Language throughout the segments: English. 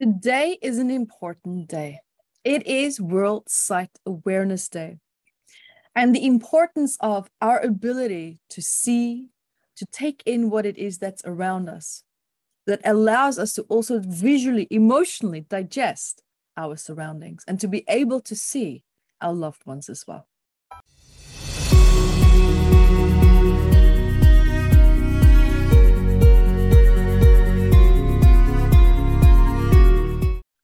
Today is an important day. It is World Sight Awareness Day. And the importance of our ability to see, to take in what it is that's around us, that allows us to also visually, emotionally digest our surroundings and to be able to see our loved ones as well.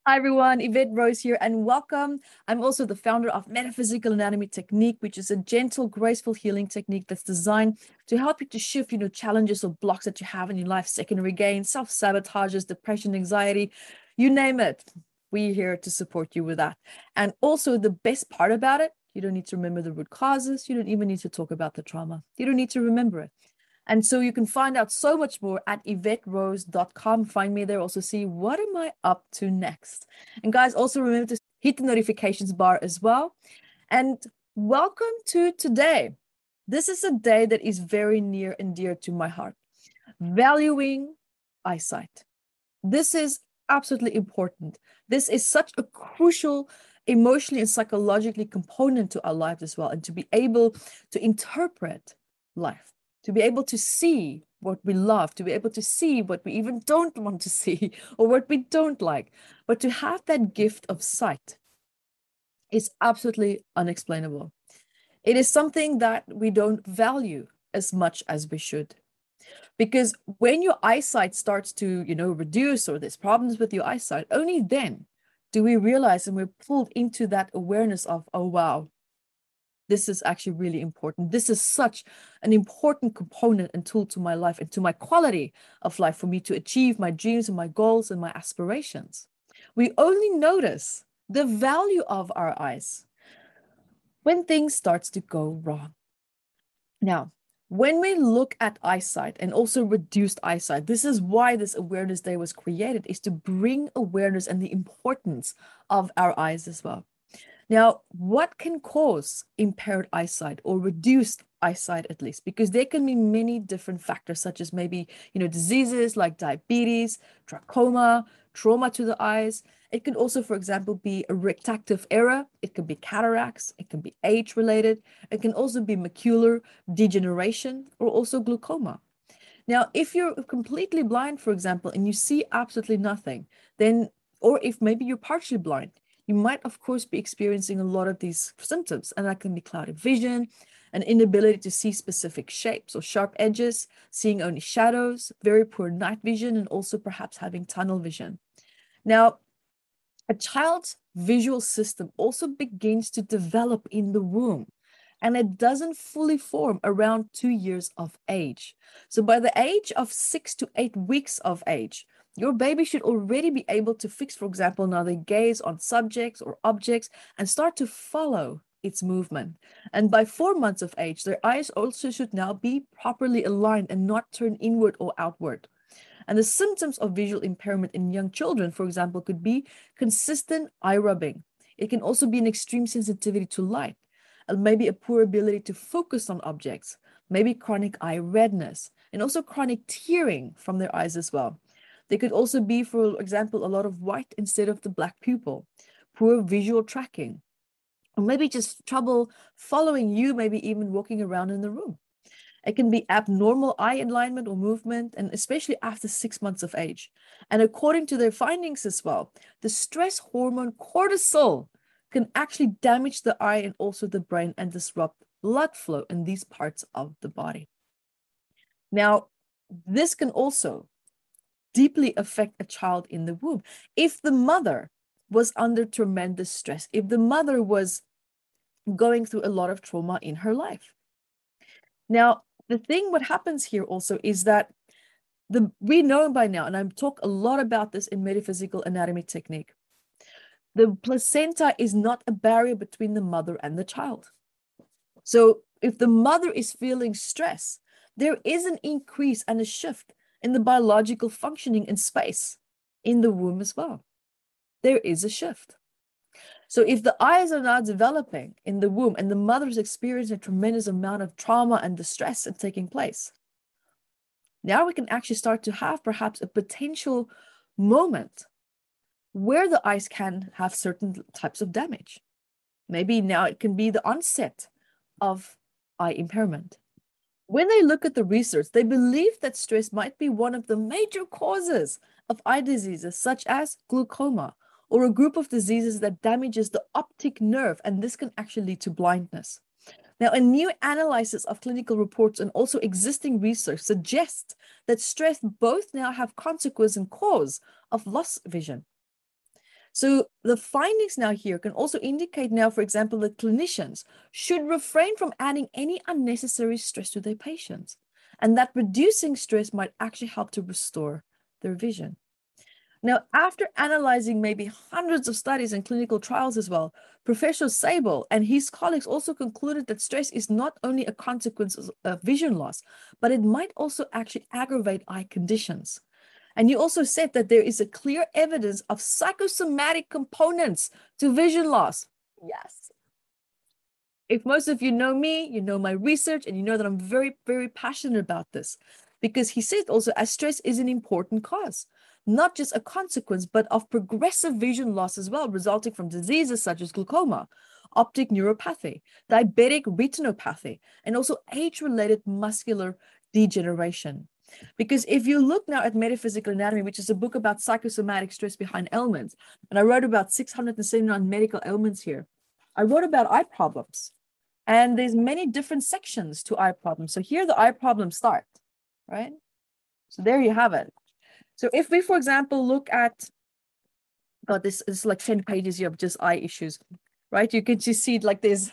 Hi everyone, Yvette Rose here, and welcome. I'm also the founder of Metaphysical Anatomy Technique, which is a gentle, graceful healing technique that's designed to help you to shift, you know, challenges or blocks that you have in your life, secondary gain, self-sabotages, depression, anxiety, you name it. We're here to support you with that. And also the best part about it, you don't need to remember the root causes. You don't even need to talk about the trauma. You don't need to remember it. And so you can find out so much more at YvetteRose.com. Find me there. Also see what am I up to next. And guys, also remember to hit the notifications bar as well. And welcome to today. This is a day that is very near and dear to my heart. Valuing eyesight. This is absolutely important. This is such a crucial emotionally and psychologically component to our lives as well and to be able to interpret life to be able to see what we love, to be able to see what we even don't want to see or what we don't like. But to have that gift of sight is absolutely unexplainable. It is something that we don't value as much as we should. Because when your eyesight starts to, you know, reduce or there's problems with your eyesight, only then do we realize and we're pulled into that awareness of, oh, wow, this is actually really important. This is such an important component and tool to my life and to my quality of life for me to achieve my dreams and my goals and my aspirations. We only notice the value of our eyes when things starts to go wrong. Now, when we look at eyesight and also reduced eyesight, this is why this awareness day was created is to bring awareness and the importance of our eyes as well. Now, what can cause impaired eyesight or reduced eyesight at least? Because there can be many different factors, such as maybe, you know, diseases like diabetes, trachoma, trauma to the eyes. It can also, for example, be a refractive error. It can be cataracts. It can be age related. It can also be macular degeneration or also glaucoma. Now, if you're completely blind, for example, and you see absolutely nothing, then, or if maybe you're partially blind, you might, of course, be experiencing a lot of these symptoms, and that can be clouded vision, an inability to see specific shapes or sharp edges, seeing only shadows, very poor night vision, and also perhaps having tunnel vision. Now, a child's visual system also begins to develop in the womb and it doesn't fully form around two years of age. So, by the age of six to eight weeks of age, your baby should already be able to fix, for example, now they gaze on subjects or objects and start to follow its movement. And by four months of age, their eyes also should now be properly aligned and not turn inward or outward. And the symptoms of visual impairment in young children, for example, could be consistent eye rubbing. It can also be an extreme sensitivity to light, and maybe a poor ability to focus on objects, maybe chronic eye redness, and also chronic tearing from their eyes as well. They could also be, for example, a lot of white instead of the black pupil, poor visual tracking, or maybe just trouble following you, maybe even walking around in the room. It can be abnormal eye alignment or movement, and especially after six months of age. And according to their findings as well, the stress hormone cortisol can actually damage the eye and also the brain and disrupt blood flow in these parts of the body. Now, this can also deeply affect a child in the womb. If the mother was under tremendous stress, if the mother was going through a lot of trauma in her life. Now, the thing what happens here also is that the we know by now, and I talk a lot about this in metaphysical anatomy technique. The placenta is not a barrier between the mother and the child. So if the mother is feeling stress, there is an increase and a shift in the biological functioning in space in the womb as well. There is a shift. So if the eyes are now developing in the womb and the mother is experiencing a tremendous amount of trauma and distress and taking place, now we can actually start to have perhaps a potential moment where the eyes can have certain types of damage. Maybe now it can be the onset of eye impairment. When they look at the research, they believe that stress might be one of the major causes of eye diseases such as glaucoma or a group of diseases that damages the optic nerve and this can actually lead to blindness. Now, a new analysis of clinical reports and also existing research suggests that stress both now have consequence and cause of loss vision. So the findings now here can also indicate now, for example, that clinicians should refrain from adding any unnecessary stress to their patients, and that reducing stress might actually help to restore their vision. Now, after analyzing maybe hundreds of studies and clinical trials as well, Professor Sabel and his colleagues also concluded that stress is not only a consequence of vision loss, but it might also actually aggravate eye conditions. And you also said that there is a clear evidence of psychosomatic components to vision loss. Yes. If most of you know me, you know my research, and you know that I'm very, very passionate about this because he said also as stress is an important cause not just a consequence, but of progressive vision loss as well, resulting from diseases such as glaucoma, optic neuropathy, diabetic retinopathy, and also age related muscular degeneration. Because if you look now at Metaphysical Anatomy, which is a book about psychosomatic stress behind ailments, and I wrote about 679 medical ailments here, I wrote about eye problems. And there's many different sections to eye problems. So here the eye problems start, right? So there you have it. So if we, for example, look at, God, this is like 10 pages here of just eye issues, right? You can just see it like there's,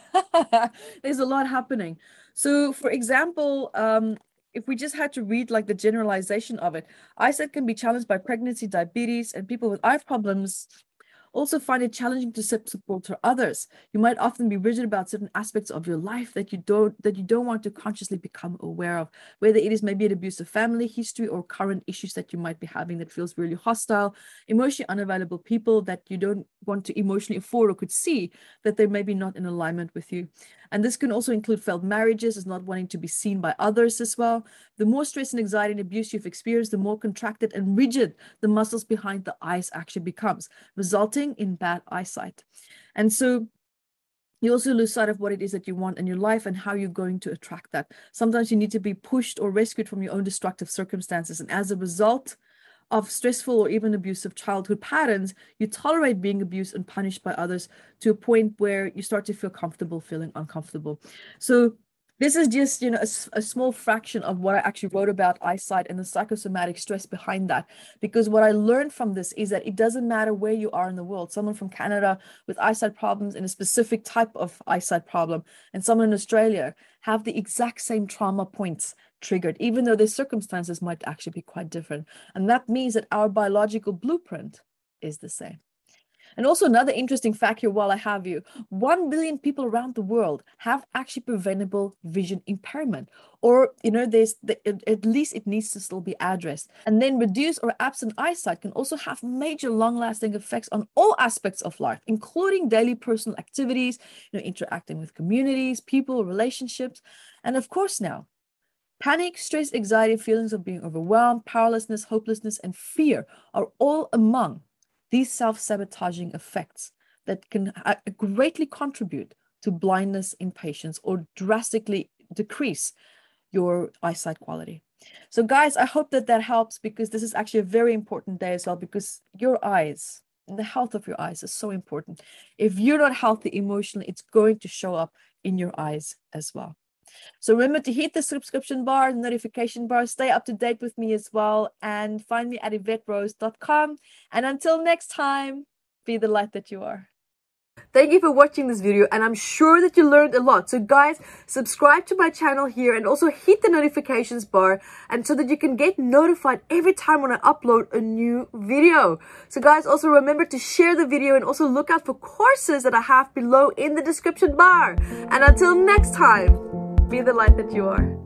there's a lot happening. So for example, um, if we just had to read like the generalization of it, eyesight can be challenged by pregnancy, diabetes, and people with eye problems also find it challenging to support others. You might often be rigid about certain aspects of your life that you don't that you don't want to consciously become aware of, whether it is maybe an abusive family history or current issues that you might be having that feels really hostile, emotionally unavailable people that you don't want to emotionally afford or could see that they're maybe not in alignment with you. And this can also include failed marriages, as not wanting to be seen by others as well. The more stress and anxiety and abuse you've experienced, the more contracted and rigid the muscles behind the eyes actually becomes, resulting in bad eyesight. And so you also lose sight of what it is that you want in your life and how you're going to attract that. Sometimes you need to be pushed or rescued from your own destructive circumstances. And as a result, of stressful or even abusive childhood patterns, you tolerate being abused and punished by others to a point where you start to feel comfortable feeling uncomfortable. So this is just you know a, a, small fraction of what i actually wrote about eyesight and the psychosomatic stress behind that because what i learned from this is that it doesn't matter where you are in the world someone from canada with eyesight problems in a specific type of eyesight problem and someone in australia have the exact same trauma points triggered, even though their circumstances might actually be quite different. And that means that our biological blueprint is the same. And also another interesting fact here while I have you, 1 billion people around the world have actually preventable vision impairment or you know there's the, at least it needs to still be addressed. And then reduced or absent eyesight can also have major long-lasting effects on all aspects of life, including daily personal activities, you know interacting with communities, people, relationships, and of course now Panic, stress, anxiety, feelings of being overwhelmed, powerlessness, hopelessness, and fear are all among these self sabotaging effects that can uh, greatly contribute to blindness in patients or drastically decrease your eyesight quality. So, guys, I hope that that helps because this is actually a very important day as well because your eyes and the health of your eyes is so important. If you're not healthy emotionally, it's going to show up in your eyes as well. So remember to hit the subscription bar, the notification bar, stay up to date with me as well, and find me at yvetterose.com. And until next time, be the light that you are. Thank you for watching this video and I'm sure that you learned a lot. So guys, subscribe to my channel here and also hit the notifications bar and so that you can get notified every time when I upload a new video. So guys, also remember to share the video and also look out for courses that I have below in the description bar. And until next time, be the light that you are.